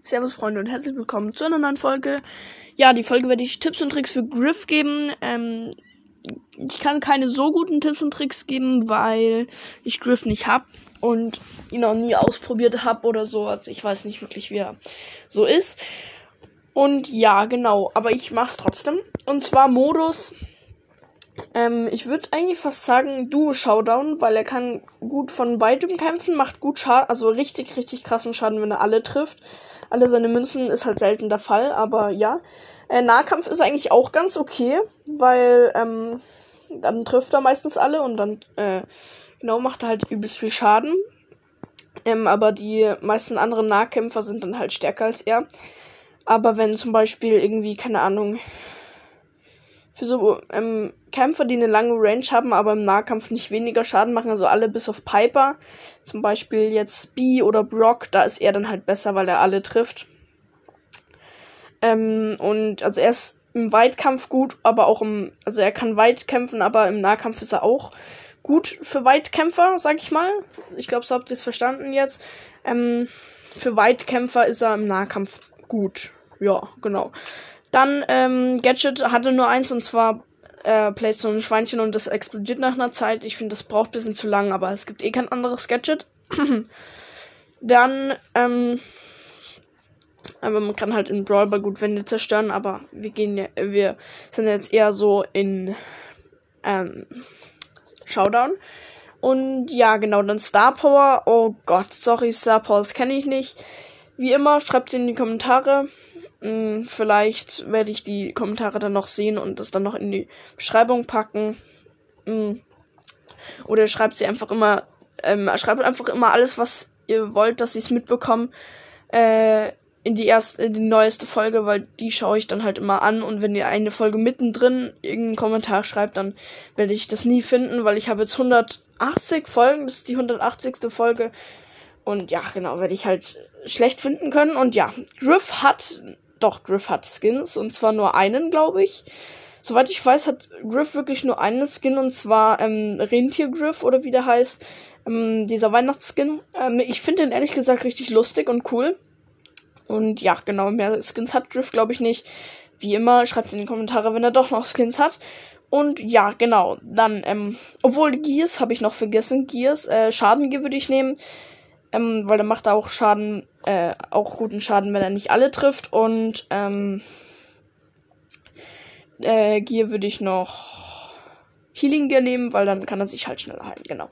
Servus Freunde und herzlich willkommen zu einer neuen Folge. Ja, die Folge werde ich Tipps und Tricks für Griff geben. Ähm, ich kann keine so guten Tipps und Tricks geben, weil ich Griff nicht habe und ihn noch nie ausprobiert habe oder so. Also ich weiß nicht wirklich, wie er so ist. Und ja, genau, aber ich mache es trotzdem. Und zwar Modus ähm, ich würde eigentlich fast sagen Duo Showdown, weil er kann gut von weitem kämpfen, macht gut Schaden, also richtig, richtig krassen Schaden, wenn er alle trifft. Alle seine Münzen ist halt selten der Fall, aber ja. Äh, Nahkampf ist eigentlich auch ganz okay, weil ähm, dann trifft er meistens alle und dann äh, genau macht er halt übelst viel Schaden. Ähm, aber die meisten anderen Nahkämpfer sind dann halt stärker als er. Aber wenn zum Beispiel irgendwie, keine Ahnung, für so ähm, Kämpfer, die eine lange Range haben, aber im Nahkampf nicht weniger Schaden machen, also alle bis auf Piper. Zum Beispiel jetzt B oder Brock, da ist er dann halt besser, weil er alle trifft. Ähm, und also er ist im Weitkampf gut, aber auch im, also er kann weit kämpfen, aber im Nahkampf ist er auch gut für Weitkämpfer, sag ich mal. Ich glaube, so habt ihr es verstanden jetzt. Ähm, für Weitkämpfer ist er im Nahkampf gut. Ja, genau. Dann, ähm, Gadget hatte nur eins und zwar äh, Place so ein Schweinchen und das explodiert nach einer Zeit. Ich finde, das braucht ein bisschen zu lang, aber es gibt eh kein anderes Gadget. Dann, ähm, aber man kann halt in Brawl gut Wände zerstören, aber wir gehen ja, wir sind jetzt eher so in ähm, Showdown. Und ja, genau, dann Star Power. Oh Gott, sorry, Star Power, das kenne ich nicht. Wie immer, schreibt sie in die Kommentare. Hm, vielleicht werde ich die Kommentare dann noch sehen und das dann noch in die Beschreibung packen. Hm. Oder schreibt sie einfach immer, ähm, schreibt einfach immer alles, was ihr wollt, dass sie es mitbekommen, äh, in die erste, in die neueste Folge, weil die schaue ich dann halt immer an und wenn ihr eine Folge mittendrin irgendeinen Kommentar schreibt, dann werde ich das nie finden, weil ich habe jetzt 180 Folgen, das ist die 180. Folge und ja, genau, werde ich halt schlecht finden können und ja, Griff hat doch, Griff hat Skins und zwar nur einen, glaube ich. Soweit ich weiß, hat Griff wirklich nur einen Skin und zwar ähm, Rentier Griff oder wie der heißt. Ähm, dieser Weihnachtsskin. Ähm, ich finde den ehrlich gesagt richtig lustig und cool. Und ja, genau, mehr Skins hat Griff, glaube ich, nicht. Wie immer, schreibt in die Kommentare, wenn er doch noch Skins hat. Und ja, genau, dann, ähm, obwohl Gears habe ich noch vergessen. Gears, äh, Schadengier würde ich nehmen. Ähm, weil er macht auch Schaden, äh, auch guten Schaden, wenn er nicht alle trifft. Und ähm, äh, Gear würde ich noch Healing Gear nehmen, weil dann kann er sich halt schneller heilen. Genau.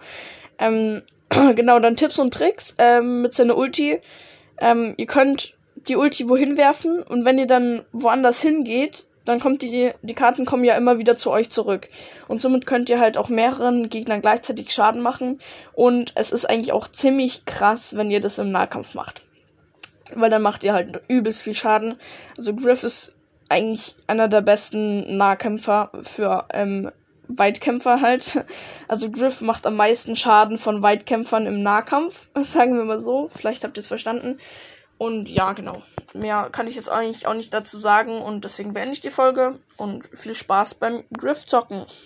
Ähm, genau, dann Tipps und Tricks ähm, mit seiner Ulti. Ähm, ihr könnt die Ulti wohin werfen und wenn ihr dann woanders hingeht, dann kommt die, die Karten kommen ja immer wieder zu euch zurück. Und somit könnt ihr halt auch mehreren Gegnern gleichzeitig Schaden machen. Und es ist eigentlich auch ziemlich krass, wenn ihr das im Nahkampf macht. Weil dann macht ihr halt übelst viel Schaden. Also Griff ist eigentlich einer der besten Nahkämpfer für ähm, Weitkämpfer halt. Also Griff macht am meisten Schaden von Weitkämpfern im Nahkampf, sagen wir mal so. Vielleicht habt ihr es verstanden. Und ja, genau. Mehr kann ich jetzt eigentlich auch nicht dazu sagen und deswegen beende ich die Folge und viel Spaß beim Griff zocken.